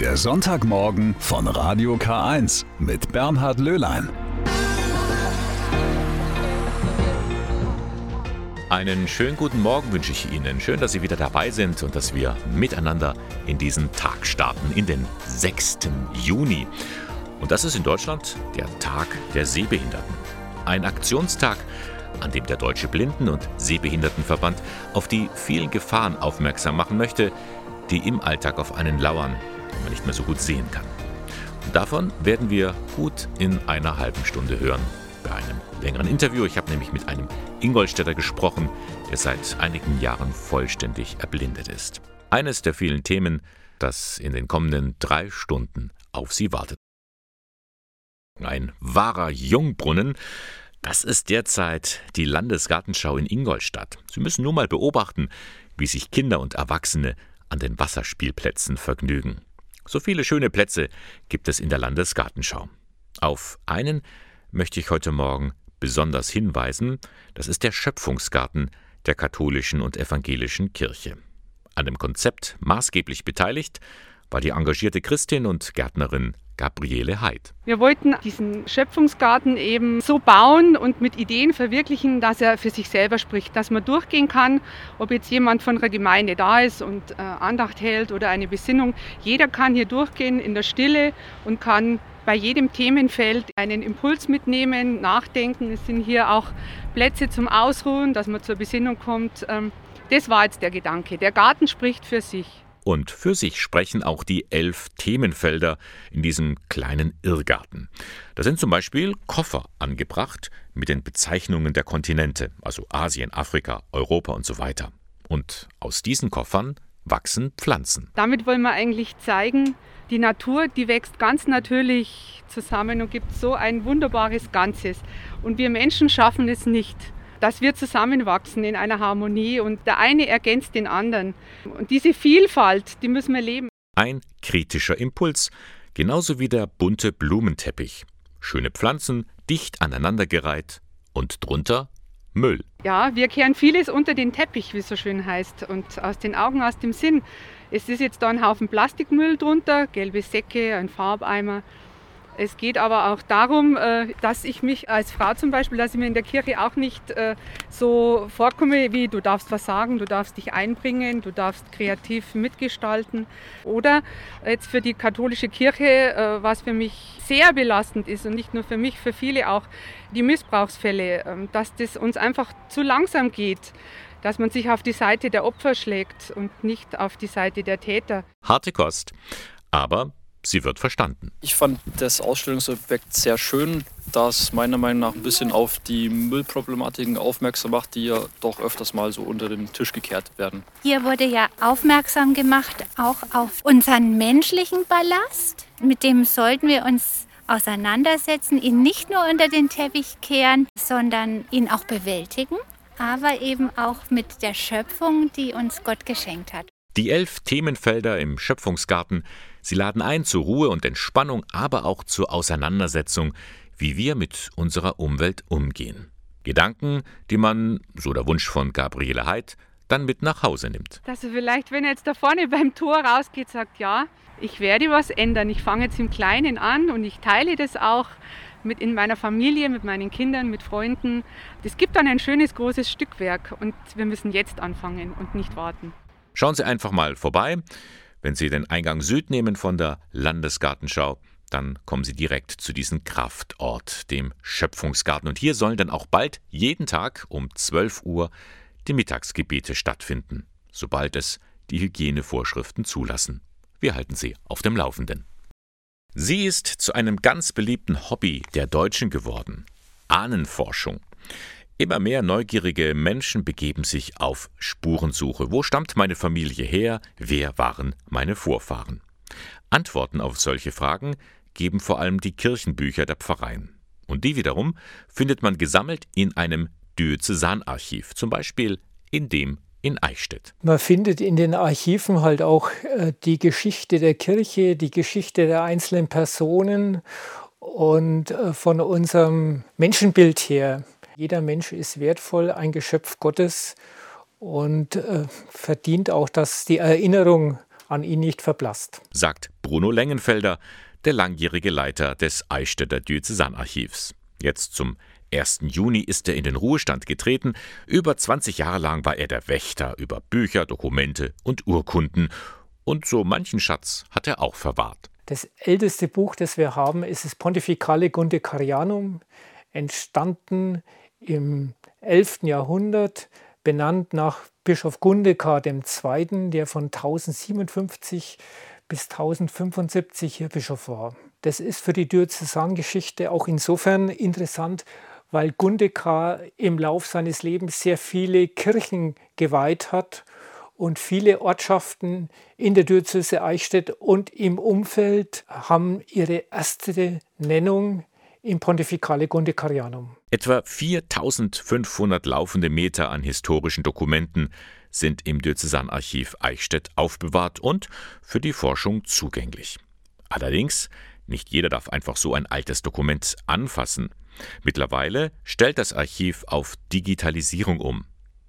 Der Sonntagmorgen von Radio K1 mit Bernhard Löhlein. Einen schönen guten Morgen wünsche ich Ihnen. Schön, dass Sie wieder dabei sind und dass wir miteinander in diesen Tag starten, in den 6. Juni. Und das ist in Deutschland der Tag der Sehbehinderten. Ein Aktionstag, an dem der Deutsche Blinden- und Sehbehindertenverband auf die vielen Gefahren aufmerksam machen möchte, die im Alltag auf einen lauern, wenn man nicht mehr so gut sehen kann. Und davon werden wir gut in einer halben Stunde hören bei einem längeren Interview. Ich habe nämlich mit einem Ingolstädter gesprochen, der seit einigen Jahren vollständig erblindet ist. Eines der vielen Themen, das in den kommenden drei Stunden auf Sie wartet. Ein wahrer Jungbrunnen, das ist derzeit die Landesgartenschau in Ingolstadt. Sie müssen nur mal beobachten, wie sich Kinder und Erwachsene an den Wasserspielplätzen vergnügen. So viele schöne Plätze gibt es in der Landesgartenschau. Auf einen möchte ich heute Morgen besonders hinweisen, das ist der Schöpfungsgarten der katholischen und evangelischen Kirche. An dem Konzept maßgeblich beteiligt war die engagierte Christin und Gärtnerin Gabriele Heid. Wir wollten diesen Schöpfungsgarten eben so bauen und mit Ideen verwirklichen, dass er für sich selber spricht, dass man durchgehen kann, ob jetzt jemand von der Gemeinde da ist und äh, Andacht hält oder eine Besinnung. Jeder kann hier durchgehen in der Stille und kann bei jedem Themenfeld einen Impuls mitnehmen, nachdenken. Es sind hier auch Plätze zum Ausruhen, dass man zur Besinnung kommt. Ähm, das war jetzt der Gedanke. Der Garten spricht für sich. Und für sich sprechen auch die elf Themenfelder in diesem kleinen Irrgarten. Da sind zum Beispiel Koffer angebracht mit den Bezeichnungen der Kontinente, also Asien, Afrika, Europa und so weiter. Und aus diesen Koffern wachsen Pflanzen. Damit wollen wir eigentlich zeigen, die Natur, die wächst ganz natürlich zusammen und gibt so ein wunderbares Ganzes. Und wir Menschen schaffen es nicht, dass wir zusammenwachsen in einer Harmonie und der eine ergänzt den anderen. Und diese Vielfalt, die müssen wir leben. Ein kritischer Impuls, genauso wie der bunte Blumenteppich. Schöne Pflanzen, dicht aneinandergereiht und drunter Müll. Ja, wir kehren vieles unter den Teppich, wie es so schön heißt, und aus den Augen, aus dem Sinn. Es ist jetzt da ein Haufen Plastikmüll drunter, gelbe Säcke, ein Farbeimer. Es geht aber auch darum, äh, dass ich mich als Frau zum Beispiel, dass ich mir in der Kirche auch nicht äh, so vorkomme, wie du darfst was sagen, du darfst dich einbringen, du darfst kreativ mitgestalten. Oder jetzt für die katholische Kirche, äh, was für mich sehr belastend ist und nicht nur für mich, für viele auch, die Missbrauchsfälle, ähm, dass das uns einfach zu langsam geht dass man sich auf die Seite der Opfer schlägt und nicht auf die Seite der Täter. Harte Kost. Aber sie wird verstanden. Ich fand das Ausstellungsobjekt sehr schön, das meiner Meinung nach ein bisschen auf die Müllproblematiken aufmerksam macht, die ja doch öfters mal so unter den Tisch gekehrt werden. Hier wurde ja aufmerksam gemacht auch auf unseren menschlichen Ballast. Mit dem sollten wir uns auseinandersetzen, ihn nicht nur unter den Teppich kehren, sondern ihn auch bewältigen, aber eben auch mit der Schöpfung, die uns Gott geschenkt hat. Die elf Themenfelder im Schöpfungsgarten, sie laden ein zur Ruhe und Entspannung, aber auch zur Auseinandersetzung, wie wir mit unserer Umwelt umgehen. Gedanken, die man, so der Wunsch von Gabriele Heid, dann mit nach Hause nimmt. Dass er vielleicht, wenn er jetzt da vorne beim Tor rausgeht, sagt, ja, ich werde was ändern. Ich fange jetzt im Kleinen an und ich teile das auch mit in meiner Familie, mit meinen Kindern, mit Freunden. Das gibt dann ein schönes großes Stückwerk und wir müssen jetzt anfangen und nicht warten. Schauen Sie einfach mal vorbei. Wenn Sie den Eingang Süd nehmen von der Landesgartenschau, dann kommen Sie direkt zu diesem Kraftort, dem Schöpfungsgarten. Und hier sollen dann auch bald jeden Tag um 12 Uhr die Mittagsgebete stattfinden, sobald es die Hygienevorschriften zulassen. Wir halten Sie auf dem Laufenden. Sie ist zu einem ganz beliebten Hobby der Deutschen geworden. Ahnenforschung. Immer mehr neugierige Menschen begeben sich auf Spurensuche. Wo stammt meine Familie her? Wer waren meine Vorfahren? Antworten auf solche Fragen geben vor allem die Kirchenbücher der Pfarreien. Und die wiederum findet man gesammelt in einem Diözesanarchiv, zum Beispiel in dem in Eichstätt. Man findet in den Archiven halt auch äh, die Geschichte der Kirche, die Geschichte der einzelnen Personen und äh, von unserem Menschenbild her. Jeder Mensch ist wertvoll, ein Geschöpf Gottes und äh, verdient auch, dass die Erinnerung an ihn nicht verblasst. Sagt Bruno Lengenfelder, der langjährige Leiter des Eichstätter Diözesanarchivs. Jetzt zum 1. Juni ist er in den Ruhestand getreten. Über 20 Jahre lang war er der Wächter über Bücher, Dokumente und Urkunden. Und so manchen Schatz hat er auch verwahrt. Das älteste Buch, das wir haben, ist das Pontificale Gundicarianum, entstanden im 11. Jahrhundert, benannt nach Bischof Gundekar II., der von 1057 bis 1075 hier Bischof war. Das ist für die Diözesangeschichte auch insofern interessant, weil Gundekar im Lauf seines Lebens sehr viele Kirchen geweiht hat und viele Ortschaften in der Diözese Eichstätt und im Umfeld haben ihre erste Nennung im Pontificale Gundicarianum. Etwa 4500 laufende Meter an historischen Dokumenten sind im Diözesanarchiv Eichstätt aufbewahrt und für die Forschung zugänglich. Allerdings, nicht jeder darf einfach so ein altes Dokument anfassen. Mittlerweile stellt das Archiv auf Digitalisierung um.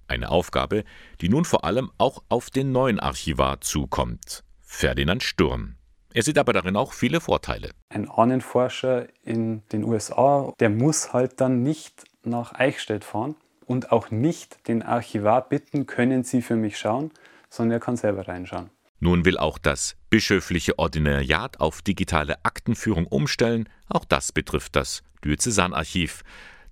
Eine Aufgabe, die nun vor allem auch auf den neuen Archivar zukommt, Ferdinand Sturm. Er sieht aber darin auch viele Vorteile. Ein Ahnenforscher in den USA, der muss halt dann nicht nach Eichstätt fahren und auch nicht den Archivar bitten, können Sie für mich schauen, sondern er kann selber reinschauen. Nun will auch das bischöfliche Ordinariat auf digitale Aktenführung umstellen. Auch das betrifft das Diözesanarchiv.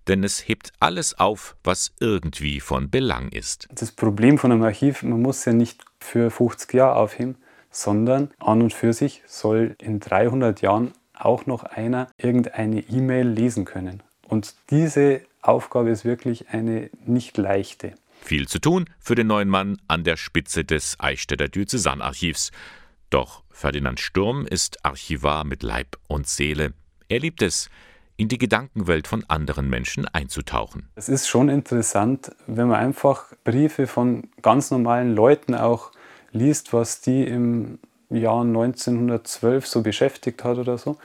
Denn es hebt alles auf, was irgendwie von Belang ist. Das Problem von einem Archiv, man muss ja nicht für 50 Jahre aufheben, sondern an und für sich soll in 300 Jahren auch noch einer irgendeine E-Mail lesen können. Und diese Aufgabe ist wirklich eine nicht leichte. Viel zu tun für den neuen Mann an der Spitze des Eichstätter Diözesanarchivs. Doch Ferdinand Sturm ist Archivar mit Leib und Seele. Er liebt es, in die Gedankenwelt von anderen Menschen einzutauchen. Es ist schon interessant, wenn man einfach Briefe von ganz normalen Leuten auch liest, was die im Jahr 1912 so beschäftigt hat oder so.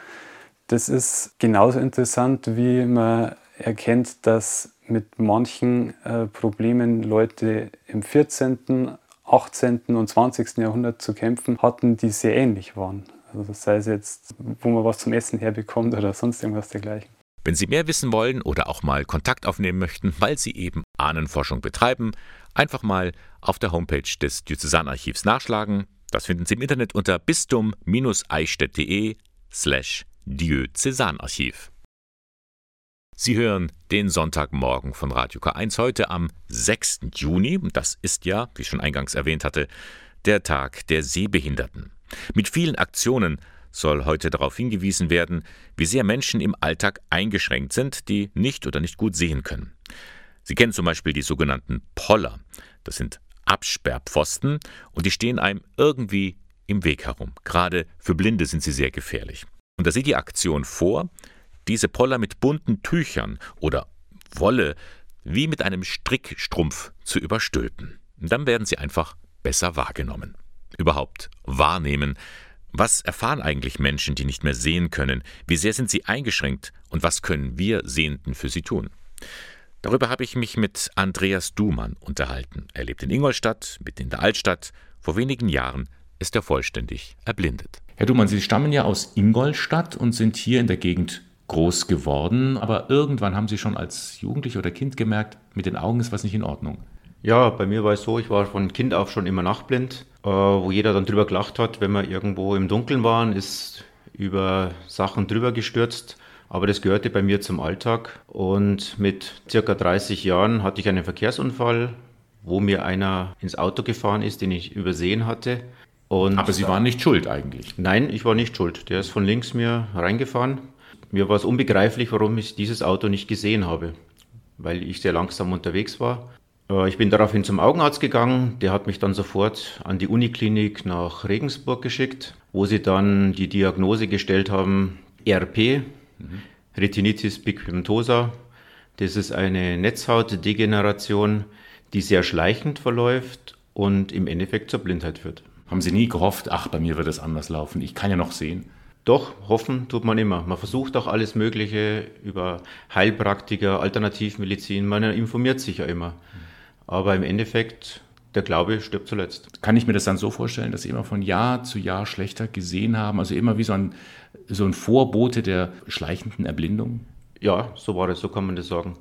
Das ist genauso interessant, wie man erkennt, dass mit manchen äh, Problemen Leute im 14., 18. und 20. Jahrhundert zu kämpfen hatten, die sehr ähnlich waren. Also sei es jetzt, wo man was zum Essen herbekommt oder sonst irgendwas dergleichen. Wenn Sie mehr wissen wollen oder auch mal Kontakt aufnehmen möchten, weil Sie eben Ahnenforschung betreiben, einfach mal auf der Homepage des Diözesanarchivs nachschlagen. Das finden Sie im Internet unter bistum-eichstätt.de slash Diözesanarchiv. Sie hören den Sonntagmorgen von Radio K1 heute am 6. Juni. Das ist ja, wie ich schon eingangs erwähnt hatte, der Tag der Sehbehinderten. Mit vielen Aktionen soll heute darauf hingewiesen werden, wie sehr Menschen im Alltag eingeschränkt sind, die nicht oder nicht gut sehen können. Sie kennen zum Beispiel die sogenannten Poller. Das sind Absperrpfosten und die stehen einem irgendwie im Weg herum. Gerade für Blinde sind sie sehr gefährlich. Und da sieht die Aktion vor, diese Poller mit bunten Tüchern oder Wolle wie mit einem Strickstrumpf zu überstülpen. Dann werden sie einfach besser wahrgenommen. Überhaupt wahrnehmen. Was erfahren eigentlich Menschen, die nicht mehr sehen können? Wie sehr sind sie eingeschränkt? Und was können wir Sehenden für sie tun? Darüber habe ich mich mit Andreas Dumann unterhalten. Er lebt in Ingolstadt, mitten in der Altstadt. Vor wenigen Jahren ist er vollständig erblindet. Herr Dumann, Sie stammen ja aus Ingolstadt und sind hier in der Gegend groß geworden, aber irgendwann haben Sie schon als Jugendlicher oder Kind gemerkt, mit den Augen ist was nicht in Ordnung. Ja, bei mir war es so, ich war von Kind auf schon immer nachtblind, äh, wo jeder dann drüber gelacht hat, wenn wir irgendwo im Dunkeln waren, ist über Sachen drüber gestürzt. Aber das gehörte bei mir zum Alltag. Und mit circa 30 Jahren hatte ich einen Verkehrsunfall, wo mir einer ins Auto gefahren ist, den ich übersehen hatte. Und Aber Sie waren nicht schuld eigentlich? Nein, ich war nicht schuld. Der ist von links mir reingefahren. Mir war es unbegreiflich, warum ich dieses Auto nicht gesehen habe, weil ich sehr langsam unterwegs war. Äh, ich bin daraufhin zum Augenarzt gegangen. Der hat mich dann sofort an die Uniklinik nach Regensburg geschickt, wo sie dann die Diagnose gestellt haben, RP, mhm. Retinitis pigmentosa. Das ist eine Netzhautdegeneration, die sehr schleichend verläuft und im Endeffekt zur Blindheit führt. Haben Sie nie gehofft, ach, bei mir wird es anders laufen, ich kann ja noch sehen? Doch, hoffen tut man immer. Man versucht auch alles Mögliche über Heilpraktiker, Alternativmedizin. Man informiert sich ja immer. Aber im Endeffekt der Glaube stirbt zuletzt. Kann ich mir das dann so vorstellen, dass Sie immer von Jahr zu Jahr schlechter gesehen haben? Also immer wie so ein, so ein Vorbote der schleichenden Erblindung? Ja, so war es, so kann man das sagen.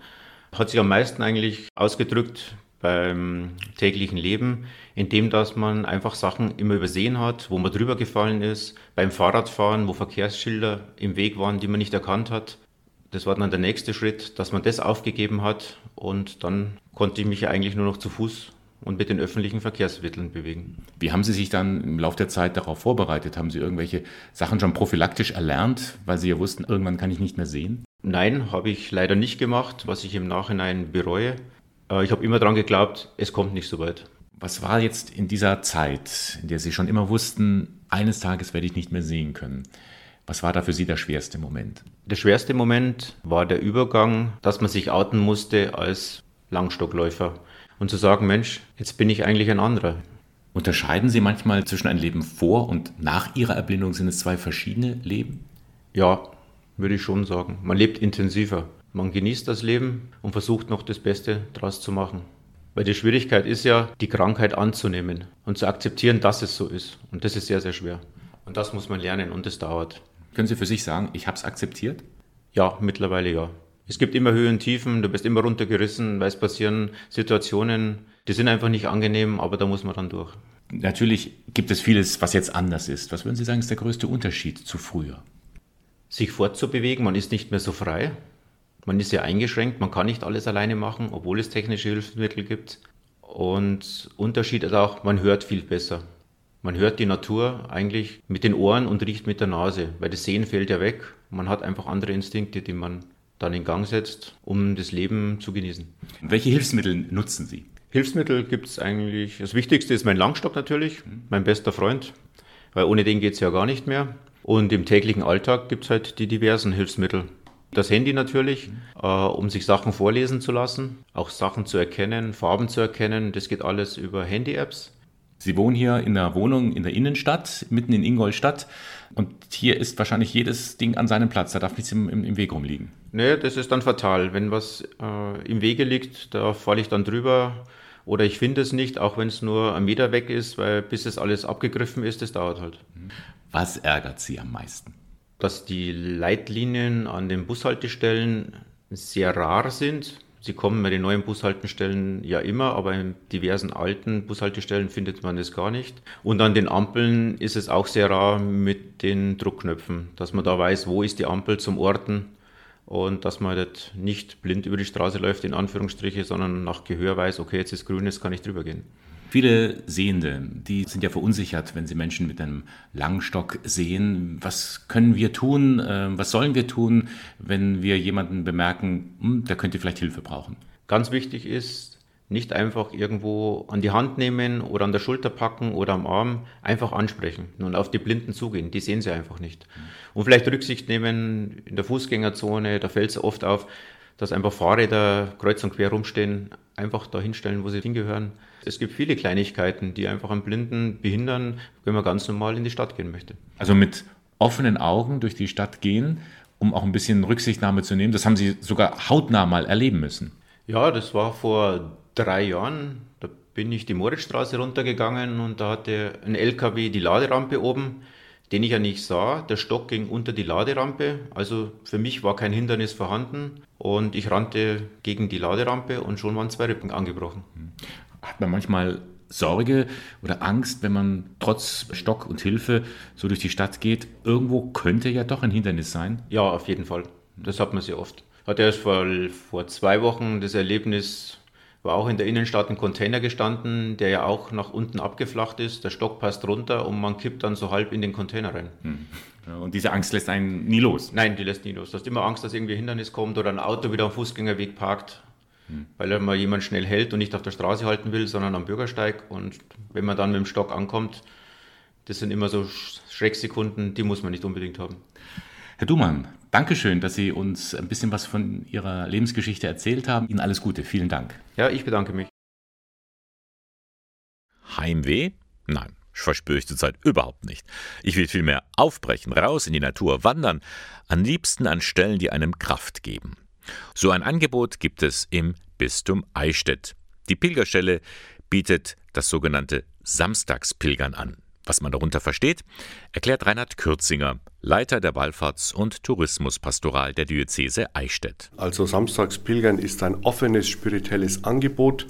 Hat sich am meisten eigentlich ausgedrückt beim täglichen Leben, indem dass man einfach Sachen immer übersehen hat, wo man drüber gefallen ist, beim Fahrradfahren, wo Verkehrsschilder im Weg waren, die man nicht erkannt hat. Das war dann der nächste Schritt, dass man das aufgegeben hat und dann konnte ich mich eigentlich nur noch zu Fuß und mit den öffentlichen Verkehrsmitteln bewegen. Wie haben Sie sich dann im Laufe der Zeit darauf vorbereitet? Haben Sie irgendwelche Sachen schon prophylaktisch erlernt, weil Sie ja wussten, irgendwann kann ich nicht mehr sehen? Nein, habe ich leider nicht gemacht, was ich im Nachhinein bereue. Äh, ich habe immer daran geglaubt, es kommt nicht so weit. Was war jetzt in dieser Zeit, in der Sie schon immer wussten, eines Tages werde ich nicht mehr sehen können? Was war da für Sie der schwerste Moment? Der schwerste Moment war der Übergang, dass man sich outen musste als Langstockläufer und zu sagen, Mensch, jetzt bin ich eigentlich ein anderer. Unterscheiden Sie manchmal zwischen ein Leben vor und nach Ihrer Erblindung? Sind es zwei verschiedene Leben? Ja, würde ich schon sagen. Man lebt intensiver. Man genießt das Leben und versucht noch das Beste daraus zu machen. Weil die Schwierigkeit ist ja, die Krankheit anzunehmen und zu akzeptieren, dass es so ist. Und das ist sehr, sehr schwer. Und das muss man lernen und das dauert. Können Sie für sich sagen, ich habe es akzeptiert? Ja, mittlerweile ja. Es gibt immer Höhen und Tiefen, du bist immer runtergerissen, weil es passieren Situationen, die sind einfach nicht angenehm, aber da muss man dann durch. Natürlich gibt es vieles, was jetzt anders ist. Was würden Sie sagen, ist der größte Unterschied zu früher? sich fortzubewegen. Man ist nicht mehr so frei. Man ist ja eingeschränkt. Man kann nicht alles alleine machen, obwohl es technische Hilfsmittel gibt. Und Unterschied ist auch, man hört viel besser. Man hört die Natur eigentlich mit den Ohren und riecht mit der Nase, weil das Sehen fällt ja weg. Man hat einfach andere Instinkte, die man dann in Gang setzt, um das Leben zu genießen. Welche Hilfsmittel nutzen Sie? Hilfsmittel gibt es eigentlich. Das Wichtigste ist mein Langstock natürlich, mein bester Freund, weil ohne den geht es ja gar nicht mehr. Und im täglichen Alltag gibt es halt die diversen Hilfsmittel. Das Handy natürlich, äh, um sich Sachen vorlesen zu lassen, auch Sachen zu erkennen, Farben zu erkennen. Das geht alles über Handy-Apps. Sie wohnen hier in der Wohnung in der Innenstadt, mitten in Ingolstadt. Und hier ist wahrscheinlich jedes Ding an seinem Platz. Da darf nichts im, im, im Weg rumliegen. Nee, das ist dann fatal. Wenn was äh, im Wege liegt, da falle ich dann drüber. Oder ich finde es nicht, auch wenn es nur ein Meter weg ist, weil bis es alles abgegriffen ist, das dauert halt. Was ärgert Sie am meisten? Dass die Leitlinien an den Bushaltestellen sehr rar sind. Sie kommen bei den neuen Bushaltestellen ja immer, aber in diversen alten Bushaltestellen findet man das gar nicht. Und an den Ampeln ist es auch sehr rar mit den Druckknöpfen, dass man da weiß, wo ist die Ampel zum Orten und dass man nicht blind über die Straße läuft, in Anführungsstriche, sondern nach Gehör weiß, okay, jetzt ist grün, jetzt kann ich drüber gehen. Viele Sehende, die sind ja verunsichert, wenn sie Menschen mit einem Langstock sehen. Was können wir tun? Äh, was sollen wir tun, wenn wir jemanden bemerken, hm, der könnte vielleicht Hilfe brauchen? Ganz wichtig ist, nicht einfach irgendwo an die Hand nehmen oder an der Schulter packen oder am Arm, einfach ansprechen und auf die Blinden zugehen. Die sehen sie einfach nicht. Und vielleicht Rücksicht nehmen in der Fußgängerzone, da fällt es oft auf, dass einfach Fahrräder kreuz und quer rumstehen, einfach da hinstellen, wo sie hingehören. Es gibt viele Kleinigkeiten, die einfach einen Blinden behindern, wenn man ganz normal in die Stadt gehen möchte. Also mit offenen Augen durch die Stadt gehen, um auch ein bisschen Rücksichtnahme zu nehmen, das haben Sie sogar hautnah mal erleben müssen. Ja, das war vor drei Jahren. Da bin ich die Moritzstraße runtergegangen und da hatte ein LKW die Laderampe oben, den ich ja nicht sah. Der Stock ging unter die Laderampe, also für mich war kein Hindernis vorhanden und ich rannte gegen die Laderampe und schon waren zwei Rippen angebrochen. Hat man manchmal Sorge oder Angst, wenn man trotz Stock und Hilfe so durch die Stadt geht? Irgendwo könnte ja doch ein Hindernis sein. Ja, auf jeden Fall. Das hat man sehr oft. Hatte erst vor, vor zwei Wochen das Erlebnis, war auch in der Innenstadt ein Container gestanden, der ja auch nach unten abgeflacht ist. Der Stock passt runter und man kippt dann so halb in den Container rein. Hm. Und diese Angst lässt einen nie los? Nein, die lässt nie los. Du hast immer Angst, dass irgendwie ein Hindernis kommt oder ein Auto wieder am Fußgängerweg parkt, weil er mal jemand schnell hält und nicht auf der Straße halten will, sondern am Bürgersteig. Und wenn man dann mit dem Stock ankommt, das sind immer so Schrecksekunden, die muss man nicht unbedingt haben. Herr Dumann, Dankeschön, dass Sie uns ein bisschen was von Ihrer Lebensgeschichte erzählt haben. Ihnen alles Gute. Vielen Dank. Ja, ich bedanke mich. Heimweh? Nein, verspüre ich zurzeit überhaupt nicht. Ich will vielmehr aufbrechen, raus in die Natur, wandern, am liebsten an Stellen, die einem Kraft geben. So ein Angebot gibt es im Bistum Eichstätt. Die Pilgerstelle bietet das sogenannte Samstagspilgern an. Was man darunter versteht, erklärt Reinhard Kürzinger, Leiter der Wallfahrts- und Tourismuspastoral der Diözese Eichstätt. Also Samstagspilgern ist ein offenes spirituelles Angebot.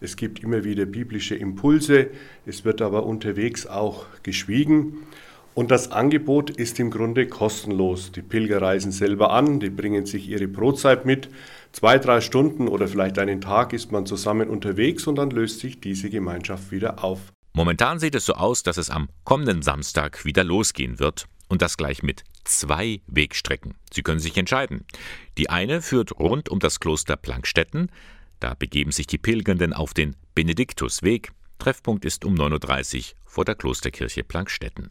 Es gibt immer wieder biblische Impulse, es wird aber unterwegs auch geschwiegen. Und das Angebot ist im Grunde kostenlos. Die Pilger reisen selber an, die bringen sich ihre Brotzeit mit. Zwei, drei Stunden oder vielleicht einen Tag ist man zusammen unterwegs und dann löst sich diese Gemeinschaft wieder auf. Momentan sieht es so aus, dass es am kommenden Samstag wieder losgehen wird und das gleich mit zwei Wegstrecken. Sie können sich entscheiden. Die eine führt rund um das Kloster Plankstetten. Da begeben sich die Pilgernden auf den Benediktusweg. Treffpunkt ist um 9.30 Uhr vor der Klosterkirche Plankstetten.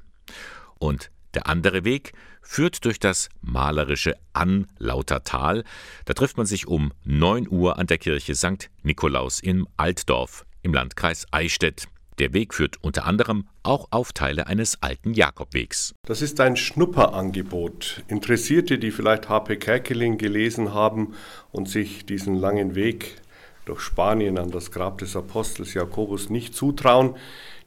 Und der andere Weg führt durch das malerische Anlautertal. Da trifft man sich um 9 Uhr an der Kirche St. Nikolaus im Altdorf im Landkreis Eichstätt. Der Weg führt unter anderem auch auf Teile eines alten Jakobwegs. Das ist ein Schnupperangebot. Interessierte, die vielleicht H.P. Kerkeling gelesen haben und sich diesen langen Weg durch Spanien an das Grab des Apostels Jakobus nicht zutrauen,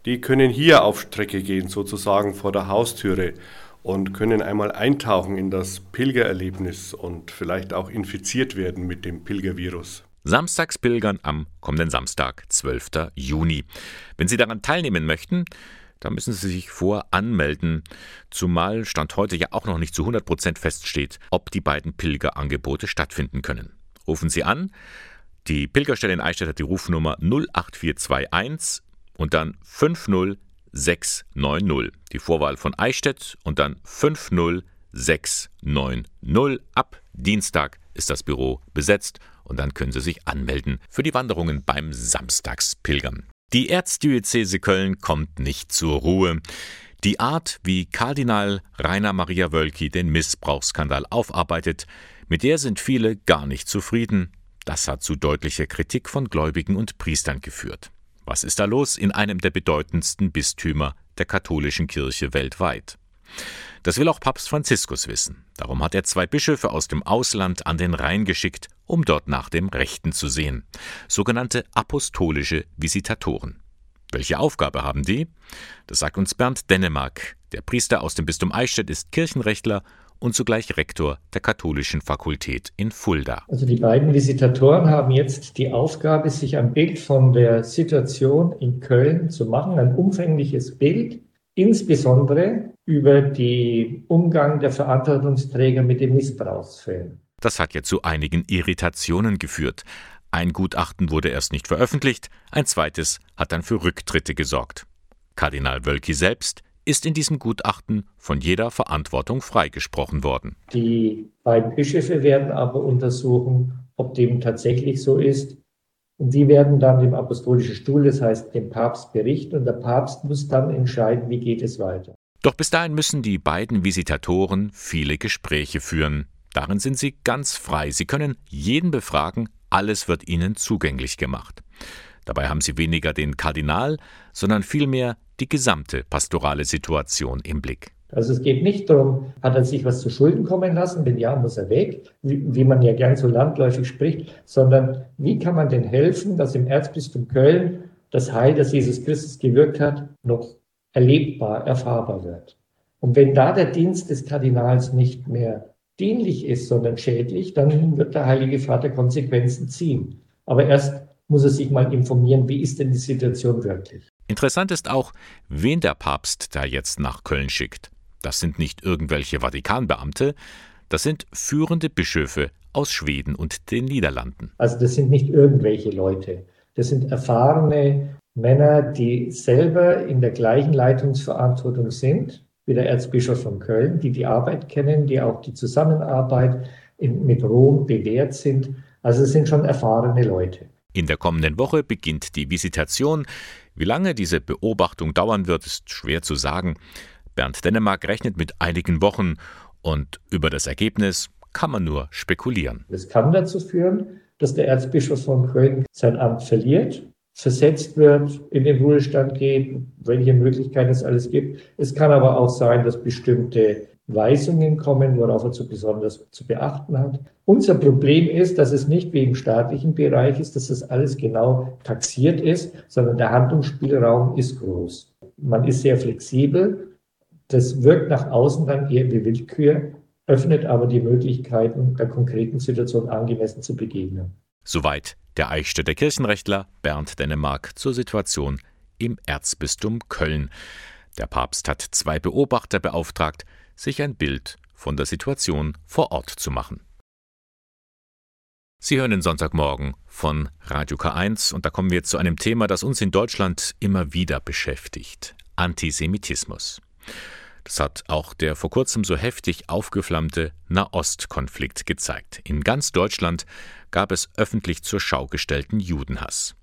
die können hier auf Strecke gehen, sozusagen vor der Haustüre und können einmal eintauchen in das Pilgererlebnis und vielleicht auch infiziert werden mit dem Pilgervirus. Samstagspilgern am kommenden Samstag, 12. Juni. Wenn Sie daran teilnehmen möchten, dann müssen Sie sich vor anmelden, zumal Stand heute ja auch noch nicht zu 100 Prozent feststeht, ob die beiden Pilgerangebote stattfinden können. Rufen Sie an. Die Pilgerstelle in Eichstätt hat die Rufnummer 08421 und dann 50690. Die Vorwahl von Eichstätt und dann 50690. Ab Dienstag ist das Büro besetzt und dann können Sie sich anmelden für die Wanderungen beim Samstagspilgern. Die Erzdiözese Köln kommt nicht zur Ruhe. Die Art, wie Kardinal Rainer Maria Wölki den Missbrauchsskandal aufarbeitet, mit der sind viele gar nicht zufrieden. Das hat zu deutlicher Kritik von Gläubigen und Priestern geführt. Was ist da los in einem der bedeutendsten Bistümer der katholischen Kirche weltweit? Das will auch Papst Franziskus wissen. Darum hat er zwei Bischöfe aus dem Ausland an den Rhein geschickt, um dort nach dem Rechten zu sehen. Sogenannte apostolische Visitatoren. Welche Aufgabe haben die? Das sagt uns Bernd Dennemark. Der Priester aus dem Bistum Eichstätt ist Kirchenrechtler und zugleich Rektor der Katholischen Fakultät in Fulda. Also die beiden Visitatoren haben jetzt die Aufgabe, sich ein Bild von der Situation in Köln zu machen, ein umfängliches Bild, insbesondere über den Umgang der Verantwortungsträger mit den Missbrauchsfällen. Das hat ja zu einigen Irritationen geführt. Ein Gutachten wurde erst nicht veröffentlicht, ein zweites hat dann für Rücktritte gesorgt. Kardinal Wölki selbst ist in diesem Gutachten von jeder Verantwortung freigesprochen worden. Die beiden Bischöfe werden aber untersuchen, ob dem tatsächlich so ist. Und die werden dann dem Apostolischen Stuhl, das heißt dem Papst, berichten. Und der Papst muss dann entscheiden, wie geht es weiter. Doch bis dahin müssen die beiden Visitatoren viele Gespräche führen. Darin sind sie ganz frei. Sie können jeden befragen, alles wird ihnen zugänglich gemacht. Dabei haben sie weniger den Kardinal, sondern vielmehr die gesamte pastorale Situation im Blick. Also es geht nicht darum, hat er sich was zu Schulden kommen lassen, wenn ja, muss er weg, wie, wie man ja gern so landläufig spricht, sondern wie kann man denn helfen, dass im Erzbistum Köln das Heil, das Jesus Christus gewirkt hat, noch erlebbar, erfahrbar wird. Und wenn da der Dienst des Kardinals nicht mehr dienlich ist, sondern schädlich, dann wird der Heilige Vater Konsequenzen ziehen. Aber erst muss er sich mal informieren, wie ist denn die Situation wirklich. Interessant ist auch, wen der Papst da jetzt nach Köln schickt. Das sind nicht irgendwelche Vatikanbeamte, das sind führende Bischöfe aus Schweden und den Niederlanden. Also das sind nicht irgendwelche Leute. Das sind erfahrene Männer, die selber in der gleichen Leitungsverantwortung sind wie der Erzbischof von Köln, die die Arbeit kennen, die auch die Zusammenarbeit in, mit Rom bewährt sind. Also es sind schon erfahrene Leute. In der kommenden Woche beginnt die Visitation. Wie lange diese Beobachtung dauern wird, ist schwer zu sagen. Bernd Dänemark rechnet mit einigen Wochen und über das Ergebnis kann man nur spekulieren. Es kann dazu führen, dass der Erzbischof von Köln sein Amt verliert, versetzt wird, in den Ruhestand geht, welche Möglichkeiten es alles gibt. Es kann aber auch sein, dass bestimmte Weisungen kommen, worauf er zu besonders zu beachten hat. Unser Problem ist, dass es nicht wie im staatlichen Bereich ist, dass das alles genau taxiert ist, sondern der Handlungsspielraum ist groß. Man ist sehr flexibel. Das wirkt nach außen dann eher wie Willkür, öffnet aber die Möglichkeiten, der konkreten Situation angemessen zu begegnen. Soweit der Eichstätter Kirchenrechtler Bernd Dennemark zur Situation im Erzbistum Köln. Der Papst hat zwei Beobachter beauftragt, sich ein Bild von der Situation vor Ort zu machen. Sie hören den Sonntagmorgen von Radio K1 und da kommen wir zu einem Thema, das uns in Deutschland immer wieder beschäftigt. Antisemitismus. Das hat auch der vor kurzem so heftig aufgeflammte Nahostkonflikt gezeigt. In ganz Deutschland gab es öffentlich zur Schau gestellten Judenhass.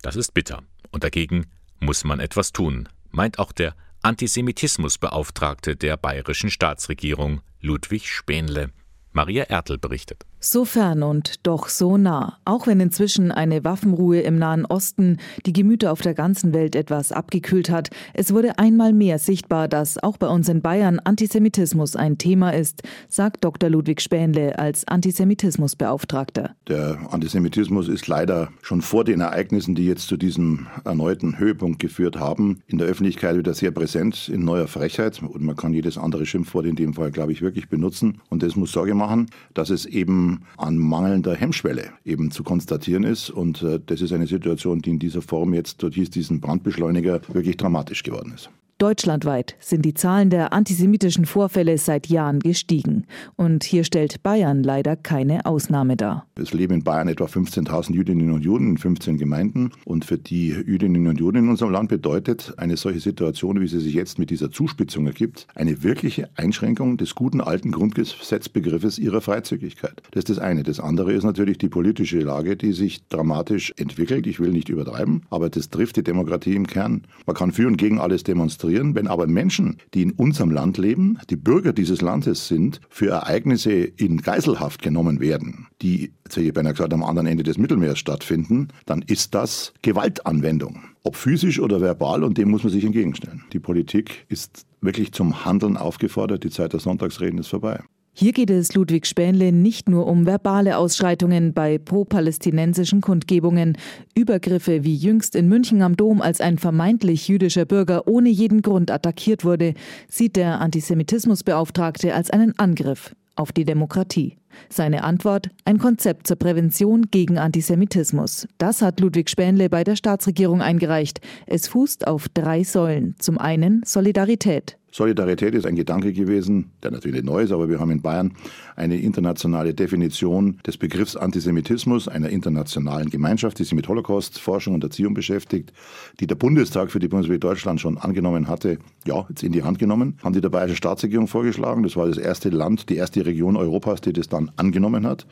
Das ist bitter und dagegen muss man etwas tun, meint auch der Antisemitismusbeauftragte der bayerischen Staatsregierung Ludwig Spähnle. Maria Ertel berichtet. So fern und doch so nah. Auch wenn inzwischen eine Waffenruhe im Nahen Osten die Gemüter auf der ganzen Welt etwas abgekühlt hat, es wurde einmal mehr sichtbar, dass auch bei uns in Bayern Antisemitismus ein Thema ist, sagt Dr. Ludwig Spähnle als Antisemitismusbeauftragter. Der Antisemitismus ist leider schon vor den Ereignissen, die jetzt zu diesem erneuten Höhepunkt geführt haben, in der Öffentlichkeit wieder sehr präsent in neuer Frechheit. Und man kann jedes andere Schimpfwort in dem Fall, glaube ich, wirklich benutzen. Und das muss Sorge machen, dass es eben an mangelnder Hemmschwelle eben zu konstatieren ist. Und äh, das ist eine Situation, die in dieser Form jetzt durch diesen Brandbeschleuniger wirklich dramatisch geworden ist. Deutschlandweit sind die Zahlen der antisemitischen Vorfälle seit Jahren gestiegen. Und hier stellt Bayern leider keine Ausnahme dar. Es leben in Bayern etwa 15.000 Jüdinnen und Juden in 15 Gemeinden. Und für die Jüdinnen und Juden in unserem Land bedeutet eine solche Situation, wie sie sich jetzt mit dieser Zuspitzung ergibt, eine wirkliche Einschränkung des guten alten Grundgesetzbegriffes ihrer Freizügigkeit. Das ist das eine. Das andere ist natürlich die politische Lage, die sich dramatisch entwickelt. Ich will nicht übertreiben, aber das trifft die Demokratie im Kern. Man kann für und gegen alles demonstrieren demonstrieren. Wenn aber Menschen, die in unserem Land leben, die Bürger dieses Landes sind, für Ereignisse in Geiselhaft genommen werden, die, jetzt hätte ich gesagt, am anderen Ende des Mittelmeers stattfinden, dann ist das Gewaltanwendung. Ob physisch oder verbal, und dem muss man sich entgegenstellen. Die Politik ist wirklich zum Handeln aufgefordert. Die Zeit der Sonntagsreden ist vorbei. Hier geht es Ludwig Spähnle nicht nur um verbale Ausschreitungen bei pro-palästinensischen Kundgebungen, Übergriffe wie jüngst in München am Dom, als ein vermeintlich jüdischer Bürger ohne jeden Grund attackiert wurde, sieht der Antisemitismusbeauftragte als einen Angriff auf die Demokratie. Seine Antwort ein Konzept zur Prävention gegen Antisemitismus. Das hat Ludwig Spähnle bei der Staatsregierung eingereicht. Es fußt auf drei Säulen. Zum einen Solidarität. Solidarität ist ein Gedanke gewesen, der natürlich neu ist, aber wir haben in Bayern eine internationale Definition des Begriffs Antisemitismus, einer internationalen Gemeinschaft, die sich mit Holocaust-Forschung und Erziehung beschäftigt, die der Bundestag für die Bundesrepublik Deutschland schon angenommen hatte, ja, jetzt in die Hand genommen, haben die der Bayerische Staatsregierung vorgeschlagen. Das war das erste Land, die erste Region Europas, die das dann angenommen hat.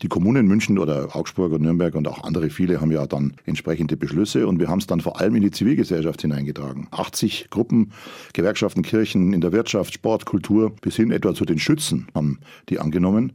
Die Kommunen München oder Augsburg und Nürnberg und auch andere viele haben ja dann entsprechende Beschlüsse und wir haben es dann vor allem in die Zivilgesellschaft hineingetragen. 80 Gruppen, Gewerkschaften, Kirchen in der Wirtschaft, Sport, Kultur bis hin etwa zu den Schützen haben die angenommen.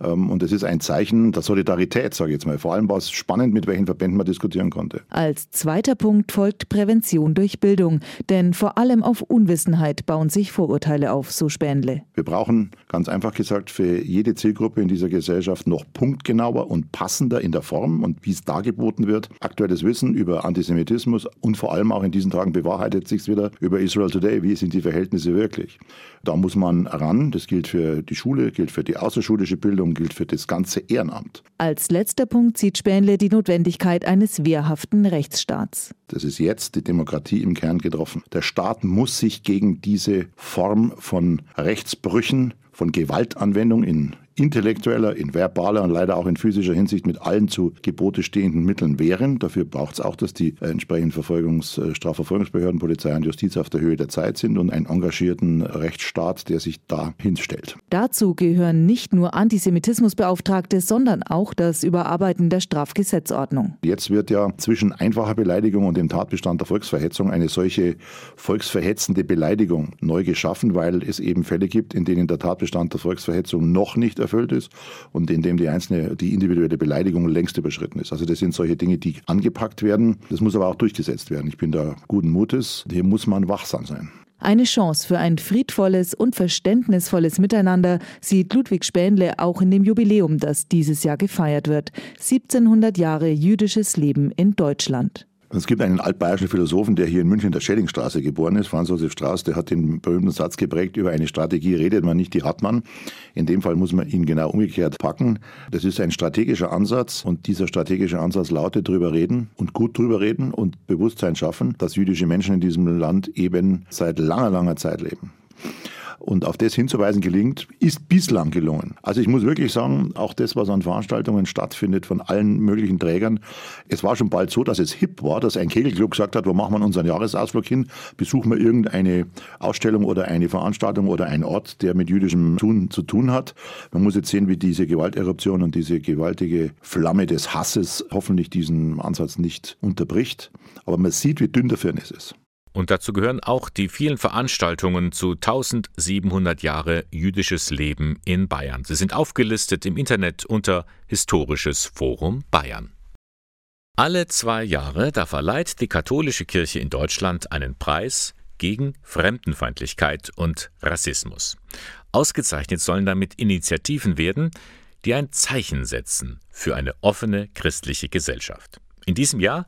Ähm, und es ist ein Zeichen der Solidarität, sage ich jetzt mal. Vor allem war es spannend, mit welchen Verbänden man diskutieren konnte. Als zweiter Punkt folgt Prävention durch Bildung. Denn vor allem auf Unwissenheit bauen sich Vorurteile auf, so Spähnle. Wir brauchen ganz einfach gesagt für jede Zielgruppe in dieser Gesellschaft noch punktgenauer und passender in der Form und wie es dargeboten wird. Aktuelles Wissen über Antisemitismus und vor allem auch in diesen Tagen bewahrheitet sich wieder über Israel Today. Wie sind die Verhältnisse wirklich? Da muss man ran. Das gilt für die Schule, gilt für die außerschulische Bildung, gilt für das ganze Ehrenamt. Als letzter Punkt sieht Spähnle die Notwendigkeit eines wehrhaften Rechtsstaats. Das ist jetzt die Demokratie im Kern getroffen. Der Staat muss sich gegen diese Form von Rechtsbrüchen, von Gewaltanwendung in intellektueller, in verbaler und leider auch in physischer Hinsicht mit allen zu Gebote stehenden Mitteln wehren. Dafür braucht es auch, dass die entsprechenden Verfolgungs-, äh, Strafverfolgungsbehörden, Polizei und Justiz auf der Höhe der Zeit sind und einen engagierten Rechtsstaat, der sich da hinstellt. Dazu gehören nicht nur Antisemitismusbeauftragte, sondern auch das Überarbeiten der Strafgesetzordnung. Jetzt wird ja zwischen einfacher Beleidigung und dem Tatbestand der Volksverhetzung eine solche volksverhetzende Beleidigung neu geschaffen, weil es eben Fälle gibt, in denen der Tatbestand der Volksverhetzung noch nicht erfüllt ist und in dem die einzelne, die individuelle Beleidigung längst überschritten ist. Also das sind solche Dinge, die angepackt werden. Das muss aber auch durchgesetzt werden. Ich bin da guten Mutes. Hier muss man wachsam sein. Eine Chance für ein friedvolles und verständnisvolles Miteinander sieht Ludwig Spähnle auch in dem Jubiläum, das dieses Jahr gefeiert wird. 1700 Jahre jüdisches Leben in Deutschland. Es gibt einen altbayerischen Philosophen, der hier in München in der Schellingstraße geboren ist, Franz Josef Strauß, der hat den berühmten Satz geprägt, über eine Strategie redet man nicht, die hat man. In dem Fall muss man ihn genau umgekehrt packen. Das ist ein strategischer Ansatz und dieser strategische Ansatz lautet drüber reden und gut drüber reden und Bewusstsein schaffen, dass jüdische Menschen in diesem Land eben seit langer, langer Zeit leben und auf das hinzuweisen gelingt, ist bislang gelungen. Also ich muss wirklich sagen, auch das, was an Veranstaltungen stattfindet von allen möglichen Trägern, es war schon bald so, dass es hip war, dass ein Kegelclub gesagt hat, wo machen wir unseren Jahresausflug hin, besuchen wir irgendeine Ausstellung oder eine Veranstaltung oder einen Ort, der mit jüdischem Tun zu tun hat. Man muss jetzt sehen, wie diese Gewalteruption und diese gewaltige Flamme des Hasses hoffentlich diesen Ansatz nicht unterbricht. Aber man sieht, wie dünn der Firnis ist. Und dazu gehören auch die vielen Veranstaltungen zu 1700 Jahre jüdisches Leben in Bayern. Sie sind aufgelistet im Internet unter Historisches Forum Bayern. Alle zwei Jahre, da verleiht die katholische Kirche in Deutschland einen Preis gegen Fremdenfeindlichkeit und Rassismus. Ausgezeichnet sollen damit Initiativen werden, die ein Zeichen setzen für eine offene christliche Gesellschaft. In diesem Jahr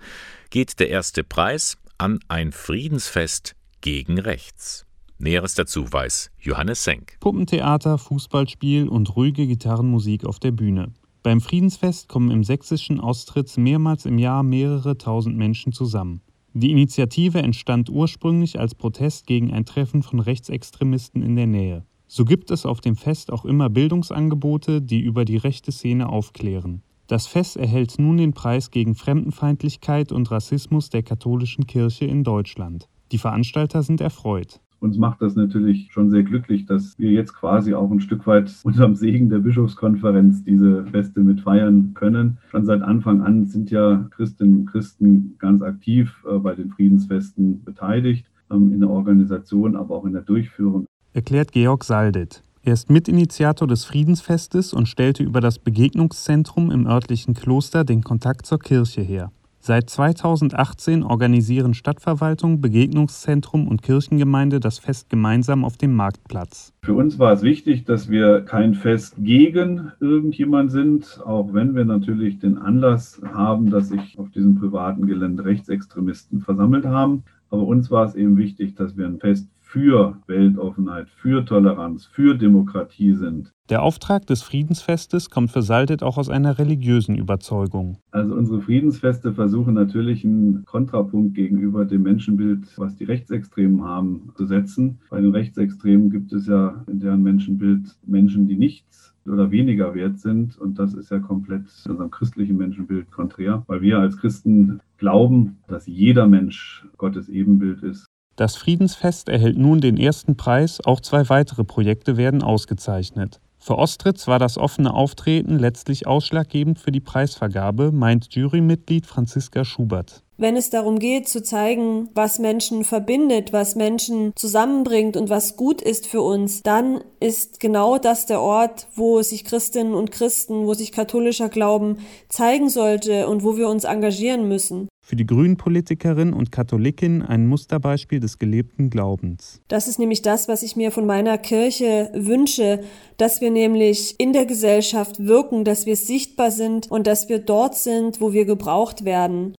geht der erste Preis an ein Friedensfest gegen rechts. Näheres dazu weiß Johannes Senk. Puppentheater, Fußballspiel und ruhige Gitarrenmusik auf der Bühne. Beim Friedensfest kommen im sächsischen Austritz mehrmals im Jahr mehrere tausend Menschen zusammen. Die Initiative entstand ursprünglich als Protest gegen ein Treffen von Rechtsextremisten in der Nähe. So gibt es auf dem Fest auch immer Bildungsangebote, die über die rechte Szene aufklären. Das Fest erhält nun den Preis gegen Fremdenfeindlichkeit und Rassismus der katholischen Kirche in Deutschland. Die Veranstalter sind erfreut. Uns macht das natürlich schon sehr glücklich, dass wir jetzt quasi auch ein Stück weit unterm Segen der Bischofskonferenz diese Feste mit feiern können. Schon seit Anfang an sind ja Christinnen und Christen ganz aktiv äh, bei den Friedensfesten beteiligt, ähm, in der Organisation, aber auch in der Durchführung. Erklärt Georg Saldet. Er ist Mitinitiator des Friedensfestes und stellte über das Begegnungszentrum im örtlichen Kloster den Kontakt zur Kirche her. Seit 2018 organisieren Stadtverwaltung, Begegnungszentrum und Kirchengemeinde das Fest gemeinsam auf dem Marktplatz. Für uns war es wichtig, dass wir kein Fest gegen irgendjemand sind, auch wenn wir natürlich den Anlass haben, dass sich auf diesem privaten Gelände Rechtsextremisten versammelt haben. Aber uns war es eben wichtig, dass wir ein Fest für Weltoffenheit, für Toleranz, für Demokratie sind. Der Auftrag des Friedensfestes kommt für Saltet auch aus einer religiösen Überzeugung. Also unsere Friedensfeste versuchen natürlich einen Kontrapunkt gegenüber dem Menschenbild, was die Rechtsextremen haben, zu setzen. Bei den Rechtsextremen gibt es ja in deren Menschenbild Menschen, die nichts oder weniger wert sind. Und das ist ja komplett unserem christlichen Menschenbild konträr, weil wir als Christen glauben, dass jeder Mensch Gottes Ebenbild ist das Friedensfest erhält nun den ersten Preis, auch zwei weitere Projekte werden ausgezeichnet. Für Ostritz war das offene Auftreten letztlich ausschlaggebend für die Preisvergabe, meint Jurymitglied Franziska Schubert. Wenn es darum geht zu zeigen, was Menschen verbindet, was Menschen zusammenbringt und was gut ist für uns, dann ist genau das der Ort, wo sich Christinnen und Christen, wo sich katholischer Glauben zeigen sollte und wo wir uns engagieren müssen für die Grünpolitikerin und Katholikin ein Musterbeispiel des gelebten Glaubens. Das ist nämlich das, was ich mir von meiner Kirche wünsche, dass wir nämlich in der Gesellschaft wirken, dass wir sichtbar sind und dass wir dort sind, wo wir gebraucht werden.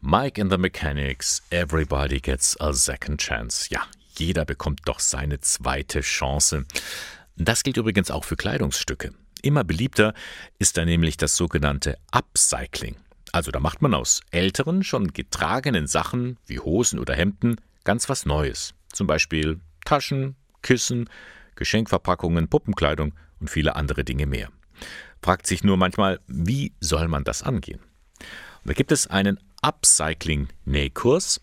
Mike and the Mechanics, everybody gets a second chance. Ja, jeder bekommt doch seine zweite Chance. Das gilt übrigens auch für Kleidungsstücke. Immer beliebter ist da nämlich das sogenannte Upcycling. Also da macht man aus älteren, schon getragenen Sachen wie Hosen oder Hemden ganz was Neues. Zum Beispiel Taschen, Kissen, Geschenkverpackungen, Puppenkleidung und viele andere Dinge mehr. Fragt sich nur manchmal, wie soll man das angehen? Und da gibt es einen Upcycling-Nähkurs.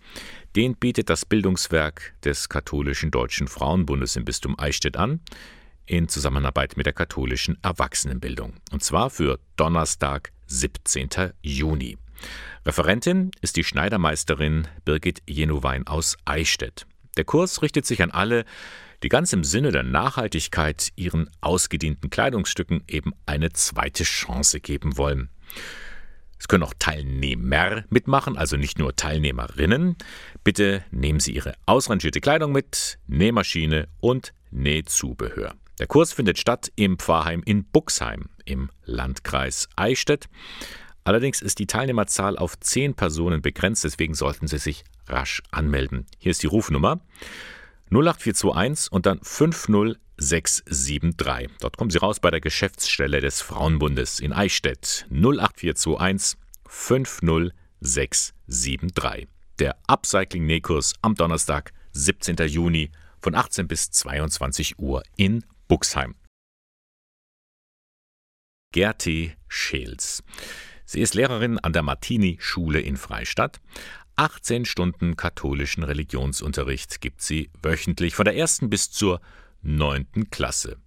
Den bietet das Bildungswerk des katholischen Deutschen Frauenbundes im Bistum Eichstätt an, in Zusammenarbeit mit der katholischen Erwachsenenbildung. Und zwar für Donnerstag, 17. Juni. Referentin ist die Schneidermeisterin Birgit Jenuwein aus Eichstätt. Der Kurs richtet sich an alle, die ganz im Sinne der Nachhaltigkeit ihren ausgedienten Kleidungsstücken eben eine zweite Chance geben wollen. Es können auch Teilnehmer mitmachen, also nicht nur Teilnehmerinnen. Bitte nehmen Sie Ihre ausrangierte Kleidung mit, Nähmaschine und Nähzubehör. Der Kurs findet statt im Pfarrheim in Buxheim im Landkreis Eichstätt. Allerdings ist die Teilnehmerzahl auf zehn Personen begrenzt, deswegen sollten Sie sich rasch anmelden. Hier ist die Rufnummer 08421 und dann 50673. Dort kommen Sie raus bei der Geschäftsstelle des Frauenbundes in Eichstätt 08421 50673. Der Upcycling-Nähkurs am Donnerstag, 17. Juni von 18 bis 22 Uhr in Buxheim. Gerti Scheels. Sie ist Lehrerin an der Martini-Schule in Freistadt. 18 Stunden katholischen Religionsunterricht gibt sie wöchentlich von der ersten bis zur neunten Klasse.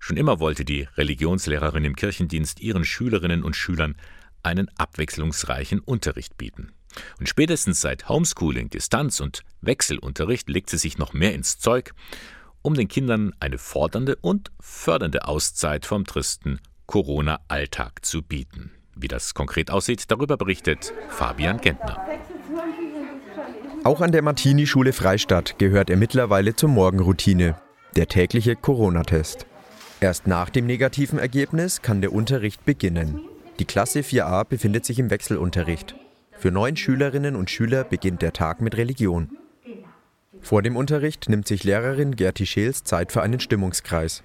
Schon immer wollte die Religionslehrerin im Kirchendienst ihren Schülerinnen und Schülern einen abwechslungsreichen Unterricht bieten. Und spätestens seit Homeschooling, Distanz und Wechselunterricht legt sie sich noch mehr ins Zeug, um den Kindern eine fordernde und fördernde Auszeit vom tristen Corona-Alltag zu bieten. Wie das konkret aussieht, darüber berichtet Fabian Gentner. Auch an der Martini-Schule Freistadt gehört er mittlerweile zur Morgenroutine, der tägliche Corona-Test. Erst nach dem negativen Ergebnis kann der Unterricht beginnen. Die Klasse 4a befindet sich im Wechselunterricht. Für neun Schülerinnen und Schüler beginnt der Tag mit Religion. Vor dem Unterricht nimmt sich Lehrerin Gerti Scheels Zeit für einen Stimmungskreis.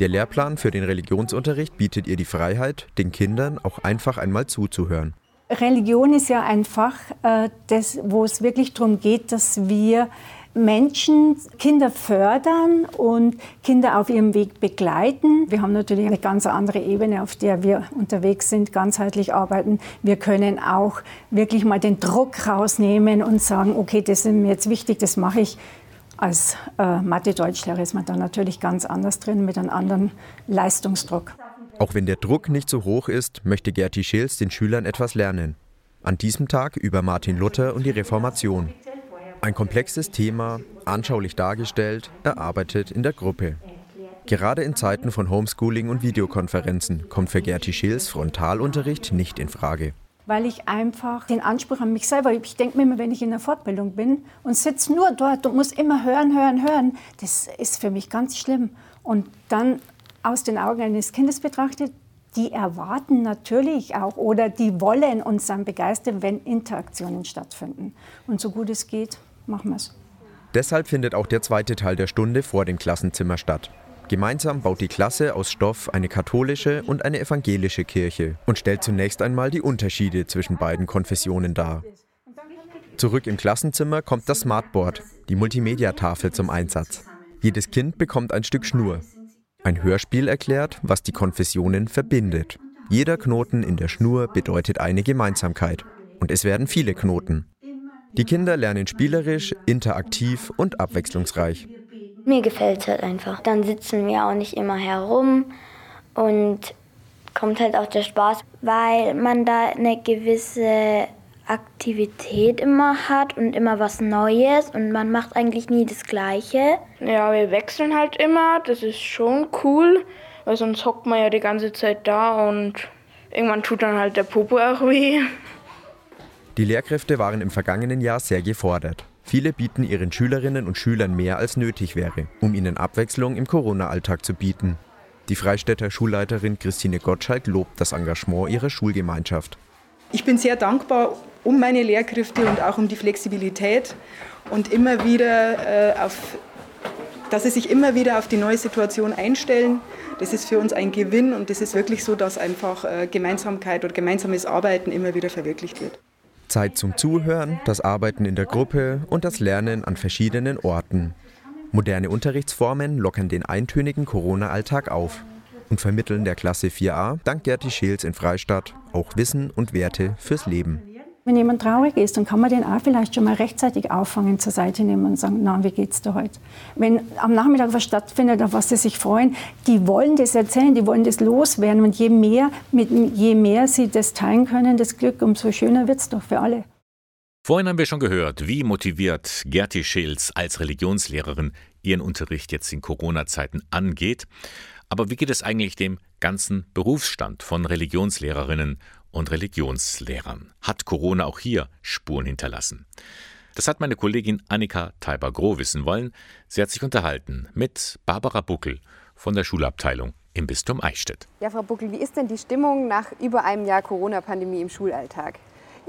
Der Lehrplan für den Religionsunterricht bietet ihr die Freiheit, den Kindern auch einfach einmal zuzuhören. Religion ist ja ein Fach, äh, das, wo es wirklich darum geht, dass wir Menschen, Kinder fördern und Kinder auf ihrem Weg begleiten. Wir haben natürlich eine ganz andere Ebene, auf der wir unterwegs sind, ganzheitlich arbeiten. Wir können auch wirklich mal den Druck rausnehmen und sagen, okay, das ist mir jetzt wichtig, das mache ich als äh, Mathe-Deutschlehrer ist man da natürlich ganz anders drin, mit einem anderen Leistungsdruck. Auch wenn der Druck nicht so hoch ist, möchte Gerti Schils den Schülern etwas lernen. An diesem Tag über Martin Luther und die Reformation. Ein komplexes Thema, anschaulich dargestellt, erarbeitet in der Gruppe. Gerade in Zeiten von Homeschooling und Videokonferenzen kommt für Gerti Schils Frontalunterricht nicht in Frage weil ich einfach den Anspruch an mich selber, ich denke mir immer, wenn ich in der Fortbildung bin und sitze nur dort und muss immer hören, hören, hören, das ist für mich ganz schlimm. Und dann aus den Augen eines Kindes betrachtet, die erwarten natürlich auch oder die wollen uns dann begeistern, wenn Interaktionen stattfinden. Und so gut es geht, machen wir es. Deshalb findet auch der zweite Teil der Stunde vor dem Klassenzimmer statt. Gemeinsam baut die Klasse aus Stoff eine katholische und eine evangelische Kirche und stellt zunächst einmal die Unterschiede zwischen beiden Konfessionen dar. Zurück im Klassenzimmer kommt das Smartboard, die Multimedia-Tafel zum Einsatz. Jedes Kind bekommt ein Stück Schnur. Ein Hörspiel erklärt, was die Konfessionen verbindet. Jeder Knoten in der Schnur bedeutet eine Gemeinsamkeit. Und es werden viele Knoten. Die Kinder lernen spielerisch, interaktiv und abwechslungsreich. Mir gefällt es halt einfach. Dann sitzen wir auch nicht immer herum und kommt halt auch der Spaß, weil man da eine gewisse Aktivität immer hat und immer was Neues und man macht eigentlich nie das Gleiche. Ja, wir wechseln halt immer, das ist schon cool, weil sonst hockt man ja die ganze Zeit da und irgendwann tut dann halt der Popo auch weh. Die Lehrkräfte waren im vergangenen Jahr sehr gefordert. Viele bieten ihren Schülerinnen und Schülern mehr als nötig wäre, um ihnen Abwechslung im Corona-Alltag zu bieten. Die Freistädter Schulleiterin Christine Gottschalk lobt das Engagement ihrer Schulgemeinschaft. Ich bin sehr dankbar um meine Lehrkräfte und auch um die Flexibilität und immer wieder äh, auf, dass sie sich immer wieder auf die neue Situation einstellen. Das ist für uns ein Gewinn und das ist wirklich so, dass einfach äh, Gemeinsamkeit oder gemeinsames Arbeiten immer wieder verwirklicht wird. Zeit zum Zuhören, das Arbeiten in der Gruppe und das Lernen an verschiedenen Orten. Moderne Unterrichtsformen lockern den eintönigen Corona-Alltag auf und vermitteln der Klasse 4a dank Gerti Scheels in Freistadt auch Wissen und Werte fürs Leben. Wenn jemand traurig ist, dann kann man den auch vielleicht schon mal rechtzeitig auffangen, zur Seite nehmen und sagen, na, wie geht's dir heute? Wenn am Nachmittag was stattfindet, auf was sie sich freuen, die wollen das erzählen, die wollen das loswerden. Und je mehr, mit, je mehr sie das teilen können, das Glück, umso schöner wird's doch für alle. Vorhin haben wir schon gehört, wie motiviert Gerti Schils als Religionslehrerin ihren Unterricht jetzt in Corona-Zeiten angeht. Aber wie geht es eigentlich dem ganzen Berufsstand von Religionslehrerinnen und Religionslehrern. Hat Corona auch hier Spuren hinterlassen? Das hat meine Kollegin Annika Teiber-Groh wissen wollen. Sie hat sich unterhalten mit Barbara Buckel von der Schulabteilung im Bistum Eichstätt. Ja, Frau Buckel, wie ist denn die Stimmung nach über einem Jahr Corona-Pandemie im Schulalltag?